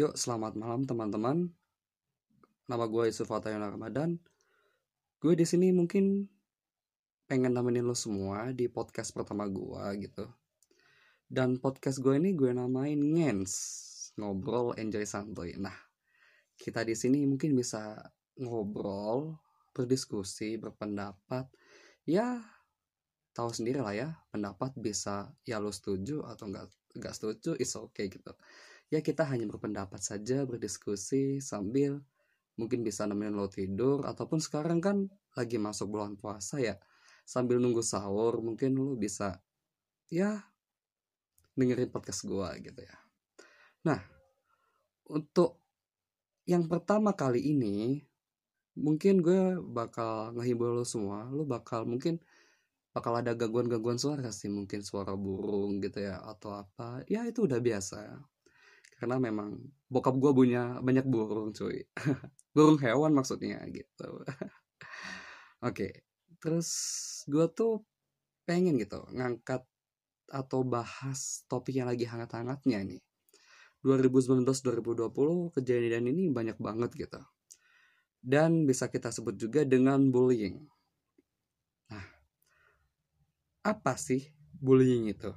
Yuk, selamat malam teman-teman. Nama gue Yusuf Fatayana Ramadan. Gue di sini mungkin pengen nemenin lo semua di podcast pertama gue gitu. Dan podcast gue ini gue namain Ngens, ngobrol enjoy santuy. Nah, kita di sini mungkin bisa ngobrol, berdiskusi, berpendapat. Ya, tahu sendiri lah ya, pendapat bisa ya lo setuju atau enggak enggak setuju, is okay gitu ya kita hanya berpendapat saja berdiskusi sambil mungkin bisa nemenin lo tidur ataupun sekarang kan lagi masuk bulan puasa ya. Sambil nunggu sahur mungkin lo bisa ya dengerin podcast gua gitu ya. Nah untuk yang pertama kali ini mungkin gue bakal ngehibur lo semua. Lo bakal mungkin bakal ada gangguan-gangguan suara sih mungkin suara burung gitu ya atau apa. Ya itu udah biasa karena memang bokap gue punya banyak burung cuy. Burung hewan maksudnya gitu. Oke terus gue tuh pengen gitu ngangkat atau bahas topik yang lagi hangat-hangatnya nih 2019-2020 kejadian ini banyak banget gitu. Dan bisa kita sebut juga dengan bullying. Nah apa sih bullying itu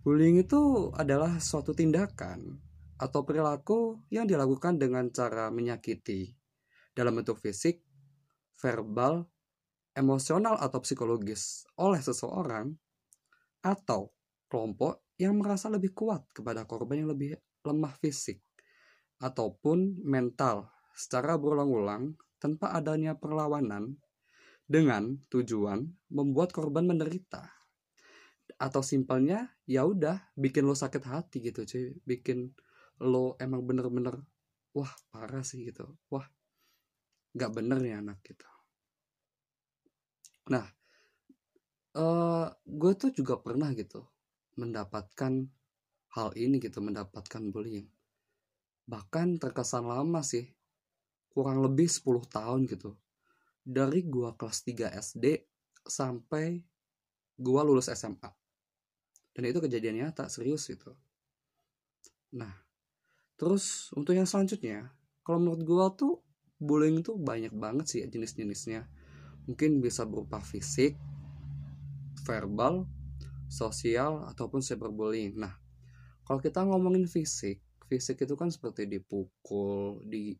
Bullying itu adalah suatu tindakan atau perilaku yang dilakukan dengan cara menyakiti. Dalam bentuk fisik, verbal, emosional atau psikologis oleh seseorang atau kelompok yang merasa lebih kuat kepada korban yang lebih lemah fisik ataupun mental secara berulang-ulang tanpa adanya perlawanan dengan tujuan membuat korban menderita atau simpelnya ya udah bikin lo sakit hati gitu cuy. Bikin lo emang bener-bener wah parah sih gitu. Wah nggak bener nih anak gitu. Nah uh, gue tuh juga pernah gitu mendapatkan hal ini gitu mendapatkan bullying. Bahkan terkesan lama sih kurang lebih 10 tahun gitu dari gua kelas 3 SD sampai gua lulus SMA dan itu kejadian nyata serius itu nah terus untuk yang selanjutnya kalau menurut gue tuh bullying tuh banyak banget sih jenis-jenisnya. Mungkin bisa berupa fisik verbal sosial ataupun cyberbullying. Nah kalau kita ngomongin fisik fisik itu kan seperti dipukul di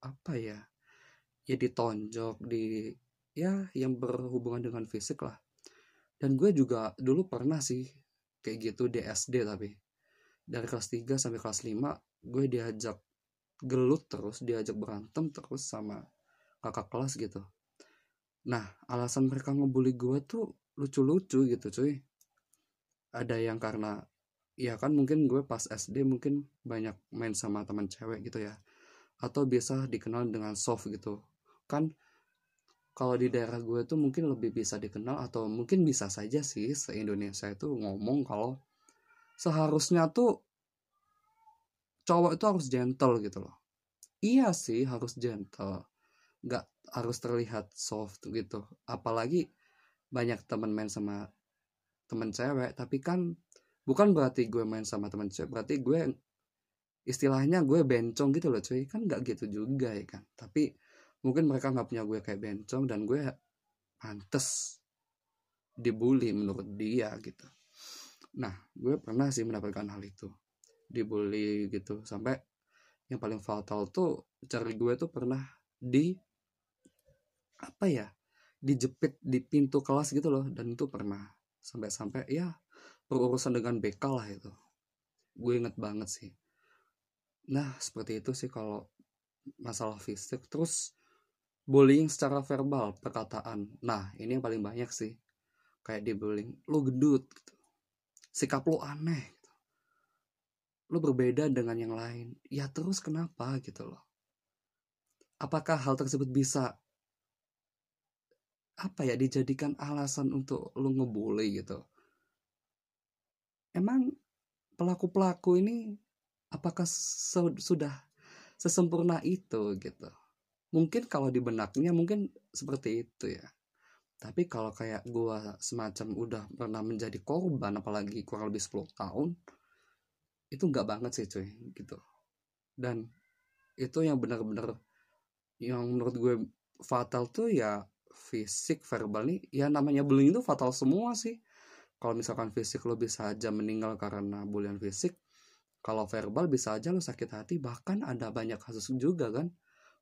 apa ya ya ditonjok di ya yang berhubungan dengan fisik lah. Dan gue juga dulu pernah sih kayak gitu di SD tapi. Dari kelas 3 sampai kelas 5 gue diajak gelut terus diajak berantem terus sama kakak kelas gitu. Nah alasan mereka ngebully gue tuh lucu-lucu gitu cuy. Ada yang karena ya kan mungkin gue pas SD mungkin banyak main sama teman cewek gitu ya. Atau biasa dikenal dengan soft gitu. Kan kalau di daerah gue tuh mungkin lebih bisa dikenal atau mungkin bisa saja sih se Indonesia itu ngomong kalau seharusnya tuh cowok itu harus gentle gitu loh. Iya sih harus gentle. Nggak harus terlihat soft gitu. Apalagi banyak temen main sama temen cewek tapi kan bukan berarti gue main sama temen cewek berarti gue istilahnya gue bencong gitu loh cuy. Kan nggak gitu juga ya kan. Tapi mungkin mereka nggak punya gue kayak bencong dan gue pantes dibully menurut dia gitu. Nah gue pernah sih mendapatkan hal itu. Dibully gitu sampai yang paling fatal tuh cari gue tuh pernah di apa ya dijepit di pintu kelas gitu loh dan itu pernah. Sampai-sampai ya berurusan dengan BK lah itu. Gue inget banget sih. Nah seperti itu sih kalau masalah fisik. Terus bullying secara verbal perkataan. Nah ini yang paling banyak sih. Kayak di bullying lu gendut gitu. sikap lu aneh gitu. lu berbeda dengan yang lain. Ya terus kenapa? gitu loh. Apakah hal tersebut bisa apa ya dijadikan alasan untuk lu ngebully? gitu. Emang pelaku-pelaku ini apakah sudah sesempurna itu gitu mungkin kalau di benaknya mungkin seperti itu ya. Tapi kalau kayak gue semacam udah pernah menjadi korban apalagi kurang lebih 10 tahun itu nggak banget sih cuy gitu. Dan itu yang benar-benar yang menurut gue fatal tuh ya fisik verbal nih. Ya namanya bullying itu fatal semua sih. Kalau misalkan fisik lo bisa aja meninggal karena bullying fisik kalau verbal bisa aja lo sakit hati. Bahkan ada banyak kasus juga kan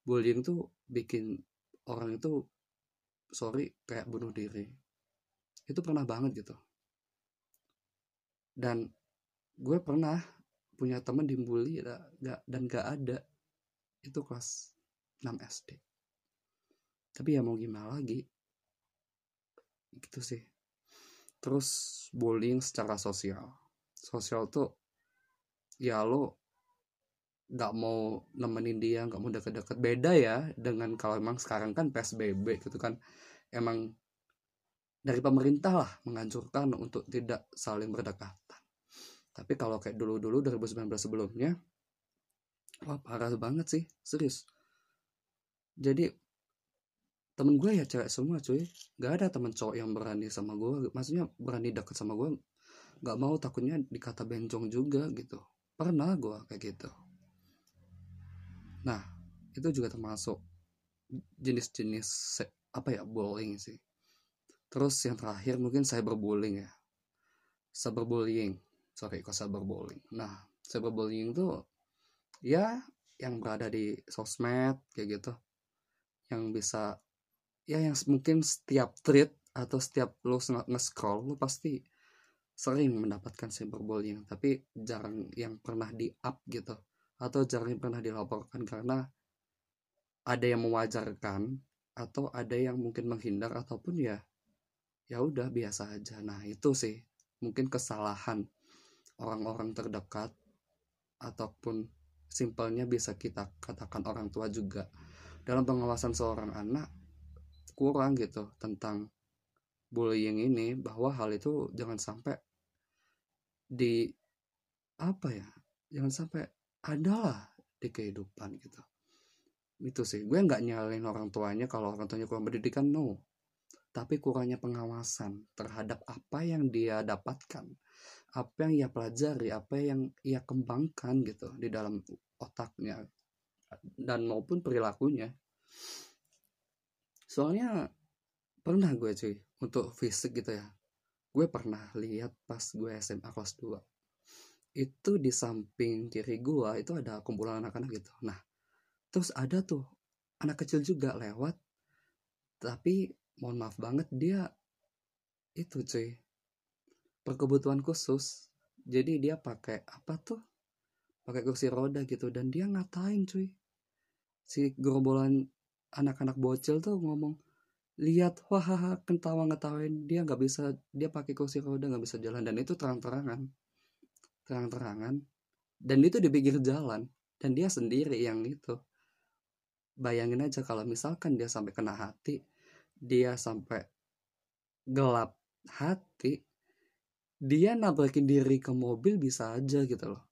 bullying tuh bikin orang itu sorry kayak bunuh diri. Itu pernah banget gitu. Dan gue pernah punya temen dibully gak, dan gak ada. Itu kelas 6 SD tapi ya mau gimana lagi? Gitu sih. Terus bullying secara sosial. Sosial tuh ya lo nggak mau nemenin dia nggak mau deket-deket. Beda ya dengan kalau emang sekarang kan psbb gitu kan. Emang dari pemerintah lah menganjurkan untuk tidak saling berdekatan. Tapi kalau kayak dulu-dulu 2019 sebelumnya wah parah banget sih serius. Jadi temen gue ya cewek semua cuy. Gak ada temen cowok yang berani sama gue. Maksudnya berani deket sama gue gak mau takutnya dikata bencong juga gitu. Pernah gue kayak gitu nah itu juga termasuk jenis-jenis apa ya bullying sih. Terus yang terakhir mungkin cyberbullying ya. Cyberbullying. Sorry kok cyberbullying? Nah cyberbullying tuh ya yang berada di sosmed kayak gitu. Yang bisa ya yang mungkin setiap tweet atau setiap lo nge-scroll lo pasti sering mendapatkan cyberbullying. Tapi jarang yang pernah di up gitu atau jarang yang pernah dilaporkan karena ada yang mewajarkan atau ada yang mungkin menghindar ataupun ya ya udah biasa aja. Nah itu sih mungkin kesalahan orang-orang terdekat ataupun simpelnya bisa kita katakan orang tua juga. Dalam pengawasan seorang anak kurang gitu tentang bullying ini bahwa hal itu jangan sampai di apa ya jangan sampai ada lah di kehidupan gitu. Itu sih. Gue nggak nyalain orang tuanya kalau orang tuanya kurang pendidikan no. Tapi kurangnya pengawasan terhadap apa yang dia dapatkan apa yang ia pelajari apa yang ia kembangkan gitu di dalam otaknya dan maupun perilakunya. Soalnya pernah gue cuy untuk fisik gitu ya. Gue pernah lihat pas gue SMA kelas 2 itu di samping kiri gue itu ada kumpulan anak-anak gitu. Nah terus ada tuh anak kecil juga lewat tapi mohon maaf banget dia itu cuy perkebutuhan khusus. Jadi dia pakai apa tuh? Pakai kursi roda gitu dan dia ngatain cuy. Si gerombolan anak-anak bocil tuh ngomong lihat wah ketawa ngetawain dia nggak bisa dia pakai kursi roda nggak bisa jalan. Dan itu terang-terangan terang-terangan dan itu di pinggir jalan dan dia sendiri yang itu. Bayangin aja kalau misalkan dia sampai kena hati dia sampai gelap hati dia nabrakin diri ke mobil bisa aja gitu loh.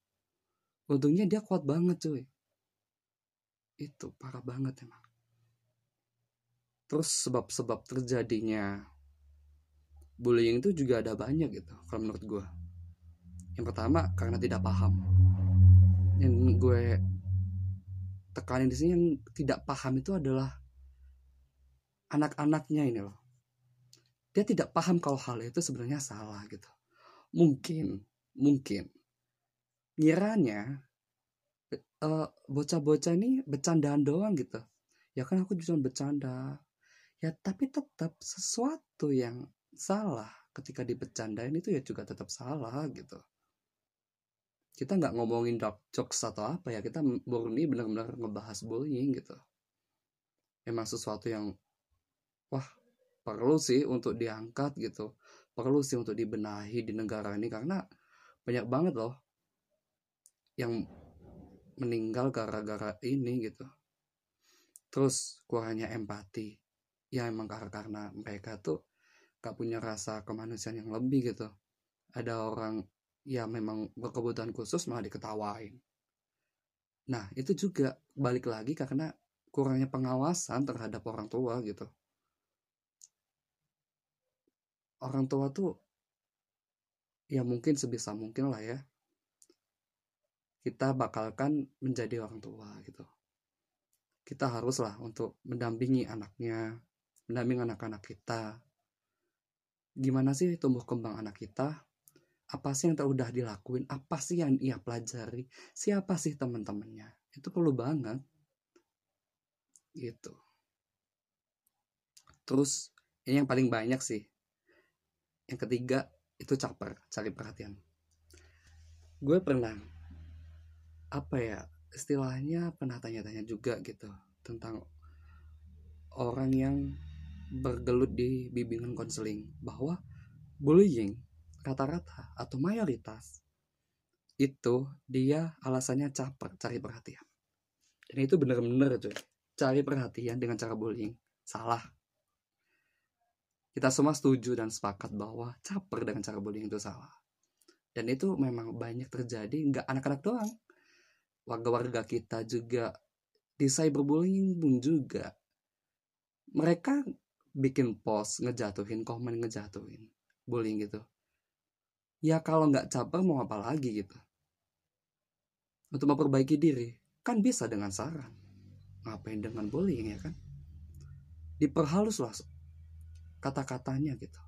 Untungnya dia kuat banget cuy. Itu parah banget emang. Terus sebab-sebab terjadinya bullying itu juga ada banyak gitu kalau menurut gue yang pertama karena tidak paham. Yang gue tekanin di sini yang tidak paham itu adalah anak-anaknya ini loh. Dia tidak paham kalau hal itu sebenarnya salah gitu. Mungkin mungkin. Ngiranya uh, bocah-bocah ini bercandaan doang gitu. Ya kan aku cuma bercanda. Ya tapi tetap sesuatu yang salah ketika dibecandain itu ya juga tetap salah gitu kita nggak ngomongin dark jokes atau apa ya kita murni benar-benar ngebahas bullying gitu. Emang sesuatu yang wah perlu sih untuk diangkat gitu. Perlu sih untuk dibenahi di negara ini karena banyak banget loh yang meninggal gara-gara ini gitu. Terus kurangnya empati. Ya emang karena, karena mereka tuh gak punya rasa kemanusiaan yang lebih gitu. Ada orang ya memang berkebutuhan khusus malah diketawain. Nah itu juga balik lagi karena kurangnya pengawasan terhadap orang tua gitu. Orang tua tuh ya mungkin sebisa mungkin lah ya kita bakalkan menjadi orang tua gitu. Kita haruslah untuk mendampingi anaknya mendampingi anak-anak kita. Gimana sih tumbuh kembang anak kita apa sih yang udah dilakuin? Apa sih yang ia pelajari? Siapa sih teman-temannya? Itu perlu banget. Gitu. Terus ini yang paling banyak sih. Yang ketiga itu caper cari perhatian. Gue pernah apa ya istilahnya pernah tanya-tanya juga gitu tentang orang yang bergelut di bimbingan konseling bahwa bullying rata-rata atau mayoritas itu dia alasannya caper cari perhatian. Dan itu bener-bener cuy. Cari perhatian dengan cara bullying. Salah. Kita semua setuju dan sepakat bahwa caper dengan cara bullying itu salah. Dan itu memang banyak terjadi nggak anak-anak doang. Warga-warga kita juga di cyberbullying pun juga. Mereka bikin post ngejatuhin komen ngejatuhin bullying gitu ya kalau nggak caper mau apa lagi gitu. Untuk memperbaiki diri kan bisa dengan saran. Ngapain dengan bullying ya kan? Diperhalus lah kata-katanya gitu.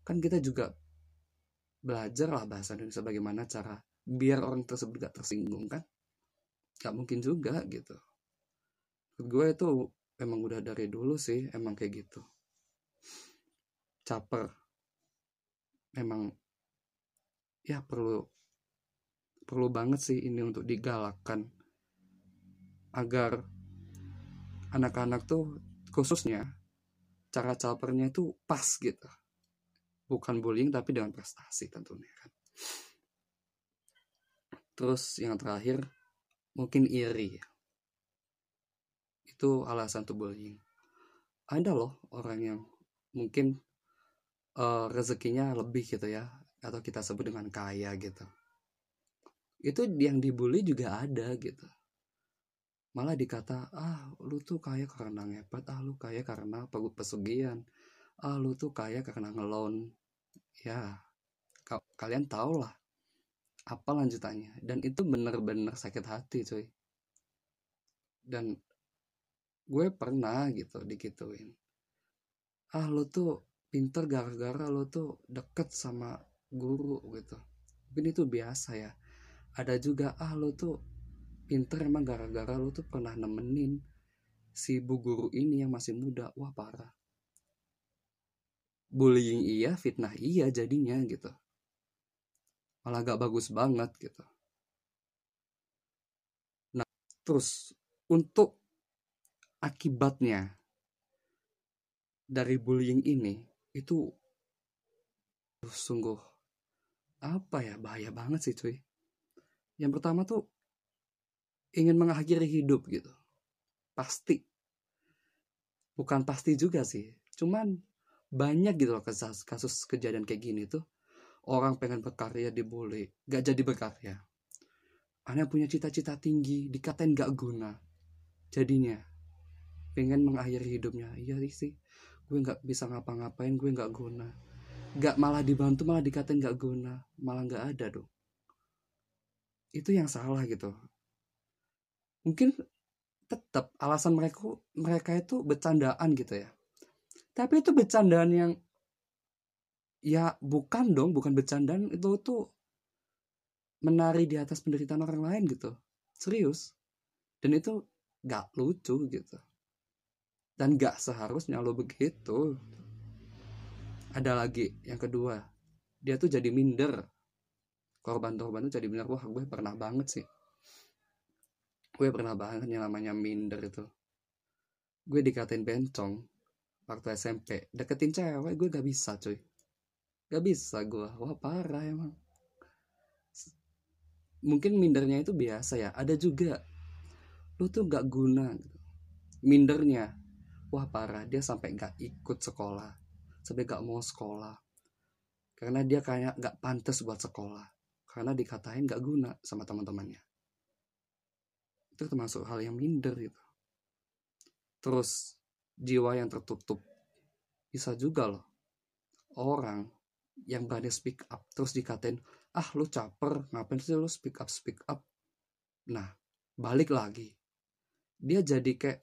Kan kita juga belajar lah bahasa Indonesia bagaimana cara biar orang tersebut gak tersinggung kan? Gak mungkin juga gitu. Gue itu emang udah dari dulu sih emang kayak gitu. Caper. Memang ya perlu perlu banget sih ini untuk digalakkan. Agar anak-anak tuh khususnya cara capernya itu pas gitu. Bukan bullying tapi dengan prestasi tentunya kan. Terus yang terakhir mungkin iri. Itu alasan tuh bullying. Ada loh orang yang mungkin uh, rezekinya lebih gitu ya atau kita sebut dengan kaya gitu. Itu yang dibully juga ada gitu. Malah dikata ah lu tuh kaya karena ngepet ah lu kaya karena pesugihan. Ah lu tuh kaya karena ngelon. Ya kalian tau lah apa lanjutannya. Dan itu bener-bener sakit hati cuy. Dan gue pernah gitu dikituin ah lo tuh pinter gara-gara lo tuh deket sama guru gitu. Mungkin itu biasa ya. Ada juga ah lo tuh pinter emang gara-gara lo tuh pernah nemenin si bu guru ini yang masih muda. Wah parah. Bullying iya fitnah iya jadinya gitu. Malah gak bagus banget gitu. Nah terus untuk akibatnya dari bullying ini itu sungguh apa ya? Bahaya banget sih cuy. Yang pertama tuh ingin mengakhiri hidup gitu. Pasti. Bukan pasti juga sih. Cuman banyak gitu loh kasus, kasus kejadian kayak gini tuh. Orang pengen berkarya dibully. Gak jadi berkarya. Anda punya cita-cita tinggi dikatain gak guna. Jadinya pengen mengakhiri hidupnya. Iya sih. Gue gak bisa ngapa-ngapain gue gak guna gak malah dibantu malah dikatain gak guna. Malah gak ada dong. Itu yang salah gitu. Mungkin tetap alasan mereka mereka itu bercandaan gitu ya. Tapi itu bercandaan yang ya bukan dong bukan bercandaan. Itu tuh menari di atas penderitaan orang lain gitu. Serius. Dan itu gak lucu gitu. Dan gak seharusnya lo begitu ada lagi yang kedua. Dia tuh jadi minder. Korban-korban tuh jadi minder. Wah gue pernah banget sih. Gue pernah banget yang namanya minder itu. Gue dikatain bencong waktu SMP deketin cewek gue gak bisa cuy. Gak bisa gue. Wah parah emang. Mungkin mindernya itu biasa ya. Ada juga. Lu tuh gak guna. Mindernya. Wah parah. Dia sampai gak ikut sekolah sampai gak mau sekolah. Karena dia kayak gak pantas buat sekolah. Karena dikatain gak guna sama teman-temannya. Itu termasuk hal yang minder gitu. Terus jiwa yang tertutup. Bisa juga loh. Orang yang berani speak up terus dikatain ah lu caper ngapain sih lu speak up speak up? Nah balik lagi. Dia jadi kayak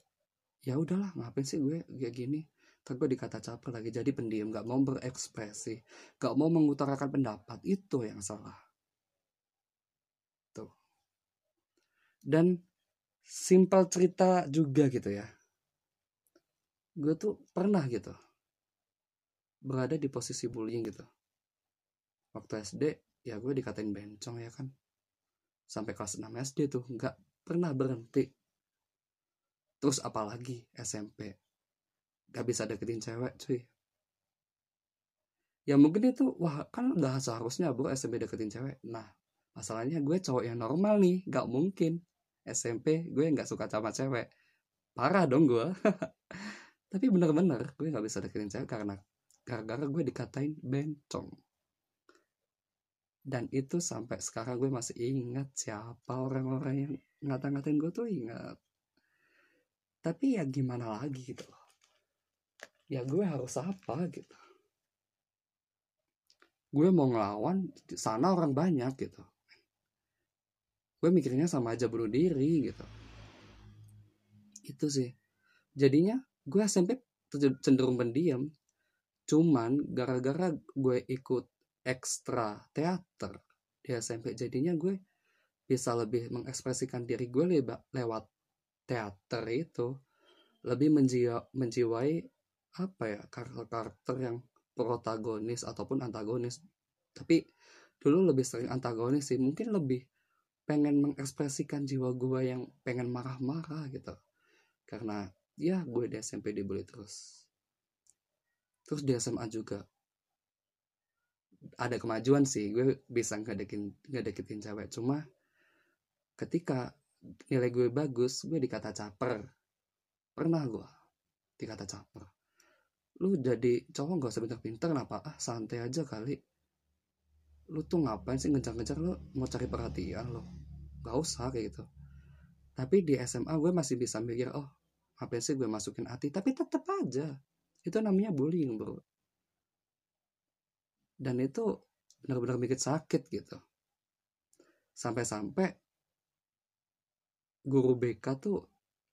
ya udahlah ngapain sih gue kayak gini Ntar gue dikata caper lagi jadi pendiam gak mau berekspresi gak mau mengutarakan pendapat itu yang salah. Tuh. Dan simpel cerita juga gitu ya. Gue tuh pernah gitu berada di posisi bullying gitu. Waktu SD ya gue dikatain bencong ya kan. Sampai kelas 6 SD tuh nggak pernah berhenti. Terus apalagi SMP gak bisa deketin cewek cuy. Ya mungkin itu wah kan udah seharusnya bro SMP deketin cewek. Nah masalahnya gue cowok yang normal nih gak mungkin. SMP gue nggak suka sama cewek. Parah dong gue. Tapi bener-bener gue nggak bisa deketin cewek karena gara-gara gue dikatain bencong. Dan itu sampai sekarang gue masih ingat siapa orang-orang yang ngata-ngatain gue tuh ingat. Tapi ya gimana lagi gitu ya gue harus apa gitu. Gue mau ngelawan sana orang banyak gitu. Gue mikirnya sama aja bunuh diri gitu. Itu sih. Jadinya gue SMP cenderung pendiam. Cuman gara-gara gue ikut ekstra teater di SMP jadinya gue bisa lebih mengekspresikan diri gue lewat teater itu. Lebih menjiwai apa ya karakter-karakter yang protagonis ataupun antagonis. Tapi dulu lebih sering antagonis sih. Mungkin lebih pengen mengekspresikan jiwa gue yang pengen marah-marah gitu. Karena ya gue di SMP dibully terus. Terus di SMA juga. Ada kemajuan sih. Gue bisa ngedekin ngedeketin cewek. Cuma ketika nilai gue bagus gue dikata caper. Pernah gue dikata caper lu jadi cowok gak usah pinter-pinter kenapa? Ah santai aja kali. Lu tuh ngapain sih ngejar-ngejar? Lu mau cari perhatian lo gak usah kayak gitu. Tapi di SMA gue masih bisa mikir oh ngapain sih gue masukin hati? Tapi tetap aja. Itu namanya bullying bro. Dan itu benar-benar bikin sakit gitu. Sampai-sampai guru BK tuh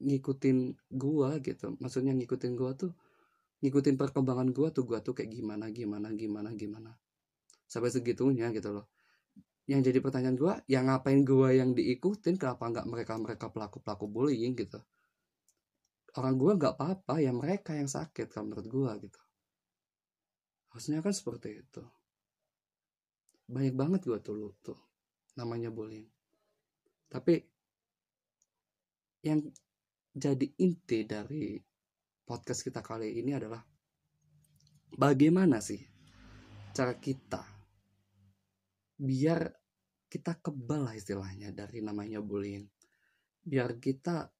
ngikutin gua gitu. Maksudnya ngikutin gua tuh ngikutin perkembangan gue tuh gue tuh kayak gimana gimana gimana gimana. Sampai segitunya gitu loh. Yang jadi pertanyaan gue yang ngapain gue yang diikutin kenapa nggak mereka mereka pelaku pelaku bullying gitu? Orang gue nggak apa-apa ya mereka yang sakit kalau menurut gue gitu. Harusnya kan seperti itu. Banyak banget gue tuh tuh namanya bullying. Tapi yang jadi inti dari podcast kita kali ini adalah bagaimana sih cara kita biar kita kebal lah istilahnya dari namanya bullying. Biar kita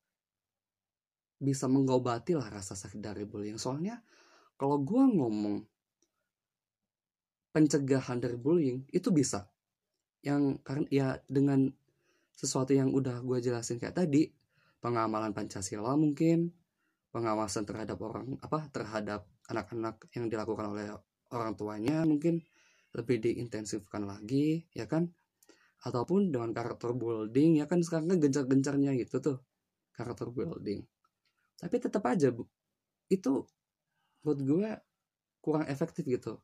bisa mengobati lah rasa sakit dari bullying. Soalnya kalau gue ngomong pencegahan dari bullying itu bisa. Yang karena ya dengan sesuatu yang udah gue jelasin kayak tadi pengamalan Pancasila mungkin pengawasan terhadap orang apa terhadap anak-anak yang dilakukan oleh orang tuanya mungkin lebih diintensifkan lagi ya kan? Ataupun dengan karakter building ya kan? Sekarang kan gencar-gencarnya gitu tuh karakter building. Tapi tetap aja bu itu menurut gue kurang efektif gitu.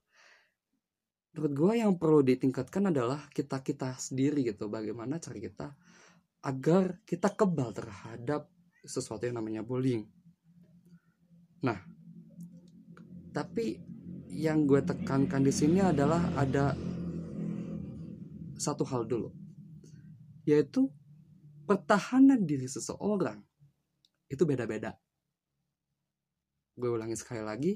Menurut gue yang perlu ditingkatkan adalah kita kita sendiri gitu bagaimana cara kita agar kita kebal terhadap sesuatu yang namanya bullying Nah, tapi yang gue tekankan di sini adalah ada satu hal dulu, yaitu pertahanan diri seseorang itu beda-beda. Gue ulangi sekali lagi,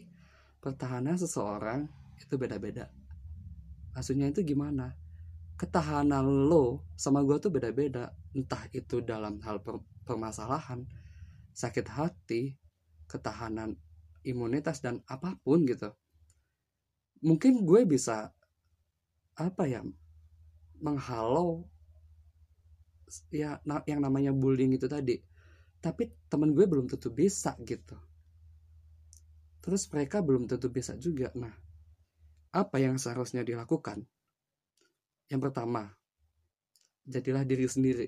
pertahanan seseorang itu beda-beda. Maksudnya itu gimana? Ketahanan lo sama gue tuh beda-beda. Entah itu dalam hal permasalahan, sakit hati, ketahanan imunitas dan apa pun gitu. Mungkin gue bisa apa ya menghalau ya yang namanya bullying itu tadi. Tapi teman gue belum tentu bisa gitu. Terus mereka belum tentu bisa juga. Nah apa yang seharusnya dilakukan? Yang pertama jadilah diri sendiri.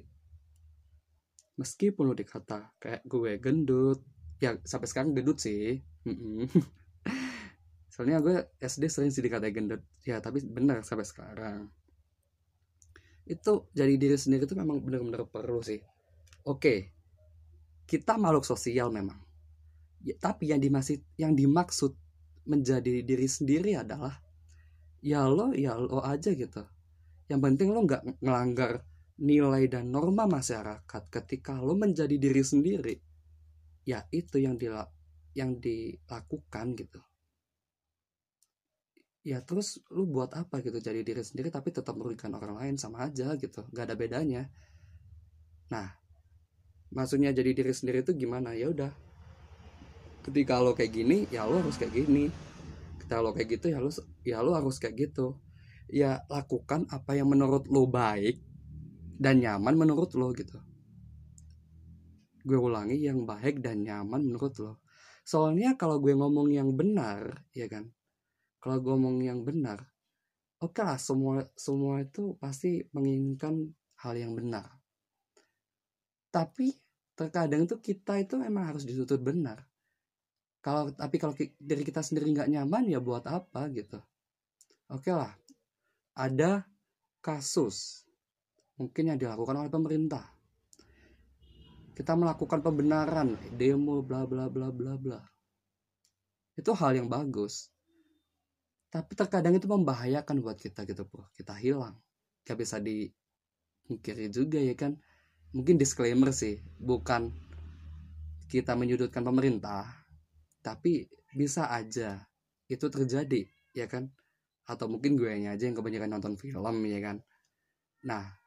Meskipun lo dikata kayak gue gendut ya sampai sekarang gendut sih. Soalnya gue SD sering sih dikatain gendut. Ya tapi benar sampai sekarang. Itu jadi diri sendiri itu memang benar-benar perlu sih. Oke kita makhluk sosial memang. Ya, tapi yang dimaksud yang dimaksud menjadi diri sendiri adalah ya lo ya lo aja gitu. Yang penting lo nggak ngelanggar nilai dan norma masyarakat ketika lo menjadi diri sendiri ya itu yang dila yang dilakukan gitu. Ya terus lu buat apa gitu? Jadi diri sendiri tapi tetap merugikan orang lain sama aja gitu. Nggak ada bedanya. Nah maksudnya jadi diri sendiri itu gimana? Ya udah. Ketika lo kayak gini ya lo harus kayak gini. Ketika lo kayak gitu ya lo ya lo harus kayak gitu. Ya lakukan apa yang menurut lo baik dan nyaman menurut lo gitu gue ulangi yang baik dan nyaman menurut lo. Soalnya kalau gue ngomong yang benar ya kan? Kalau gue ngomong yang benar oke okay lah semua semua itu pasti menginginkan hal yang benar. Tapi terkadang itu kita itu memang harus dituntut benar. Kalau tapi kalau dari kita sendiri nggak nyaman ya buat apa gitu. Oke okay lah ada kasus mungkin yang dilakukan oleh pemerintah kita melakukan pembenaran demo bla bla bla bla bla. Itu hal yang bagus. Tapi terkadang itu membahayakan buat kita gitu bro kita hilang. Gak bisa dipungkiri juga ya kan? Mungkin disclaimer sih bukan kita menyudutkan pemerintah tapi bisa aja itu terjadi ya kan? Atau mungkin gue aja yang kebanyakan nonton film ya kan? Nah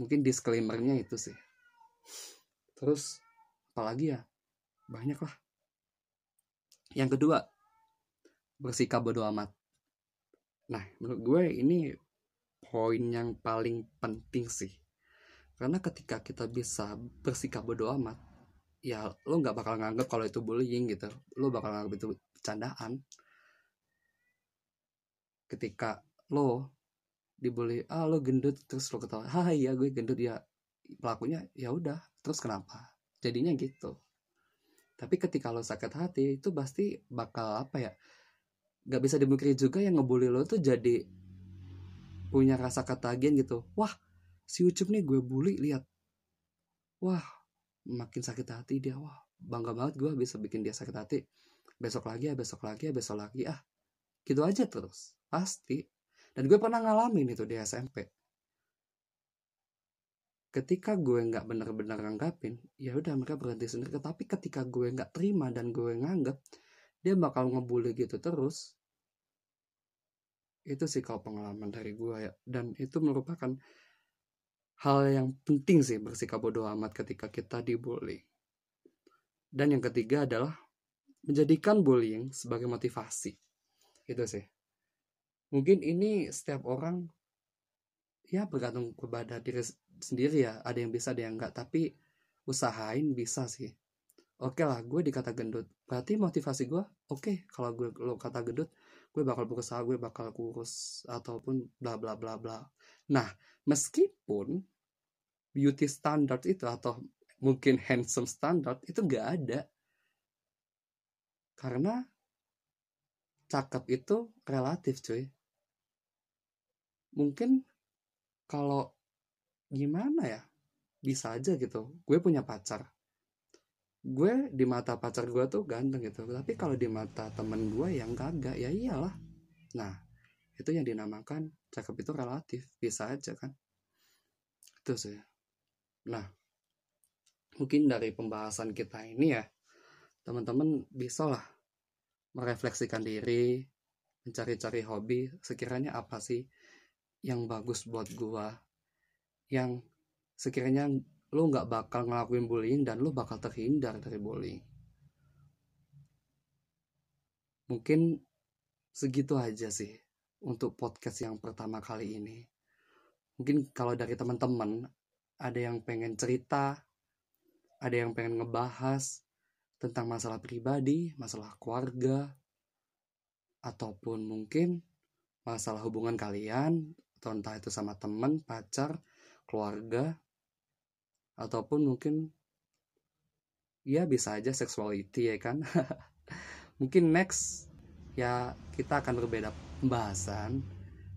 mungkin disclaimernya itu sih terus apalagi ya banyak lah yang kedua bersikap bodoh amat. Nah, menurut gue ini poin yang paling penting sih. Karena ketika kita bisa bersikap bodoh amat, ya lo nggak bakal nganggap kalau itu bullying gitu. Lo bakal nganggap itu candaan. Ketika lo dibully, ah lo gendut terus lo ketawa, ah iya gue gendut ya pelakunya ya udah terus kenapa? Jadinya gitu. Tapi ketika lo sakit hati itu pasti bakal apa ya nggak bisa dimungkiri juga yang ngebully lo tuh jadi punya rasa ketagihan gitu. Wah si Ucup nih gue bully lihat. Wah makin sakit hati dia. Wah bangga banget gue bisa bikin dia sakit hati. Besok lagi ya besok lagi ya besok lagi. Ah gitu aja terus. Pasti. Dan gue pernah ngalamin itu di SMP ketika gue nggak bener-bener nganggapin ya udah mereka berhenti sendiri. Tapi ketika gue nggak terima dan gue nganggap dia bakal ngebully gitu terus. Itu sih kalau pengalaman dari gue ya. Dan itu merupakan hal yang penting sih bersikap bodoh amat ketika kita dibully. Dan yang ketiga adalah menjadikan bullying sebagai motivasi. Itu sih. Mungkin ini setiap orang ya bergantung kepada diri sendiri ya ada yang bisa ada yang enggak tapi usahain bisa sih. Oke lah gue dikata gendut. Berarti motivasi gue oke kalau gue lo kata gendut gue bakal berusaha gue bakal kurus ataupun bla bla bla bla. Nah meskipun beauty standard itu atau mungkin handsome standard itu gak ada. Karena cakep itu relatif cuy. Mungkin kalau gimana ya? Bisa aja gitu. Gue punya pacar. Gue di mata pacar gue tuh ganteng gitu. Tapi kalau di mata temen gue yang kagak ya iyalah. Nah itu yang dinamakan cakep itu relatif. Bisa aja kan? Itu sih. Nah mungkin dari pembahasan kita ini ya teman-teman bisa lah merefleksikan diri mencari-cari hobi sekiranya apa sih yang bagus buat gue yang sekiranya lo nggak bakal ngelakuin bullying dan lo bakal terhindar dari bullying. Mungkin segitu aja sih untuk podcast yang pertama kali ini. Mungkin kalau dari teman-teman ada yang pengen cerita ada yang pengen ngebahas tentang masalah pribadi masalah keluarga ataupun mungkin masalah hubungan kalian atau entah itu sama teman pacar keluarga ataupun mungkin ya bisa aja sexuality ya kan? Mungkin next ya kita akan berbeda pembahasan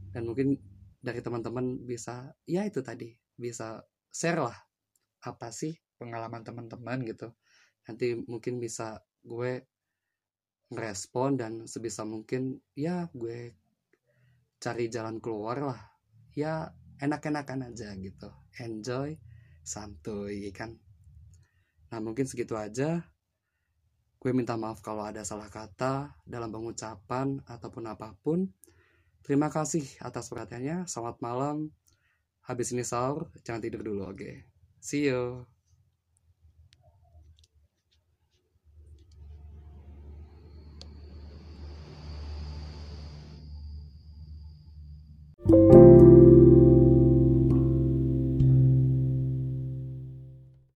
dan mungkin dari teman-teman bisa ya itu tadi bisa share lah apa sih pengalaman teman-teman gitu. Nanti mungkin bisa gue ngerespon dan sebisa mungkin ya gue cari jalan keluar lah ya enak-enakan aja gitu. Enjoy santuy kan? Nah mungkin segitu aja. Gue minta maaf kalau ada salah kata dalam pengucapan ataupun apa pun. Terima kasih atas perhatiannya. Selamat malam. Habis ini sahur jangan tidur dulu oke? Okay? see you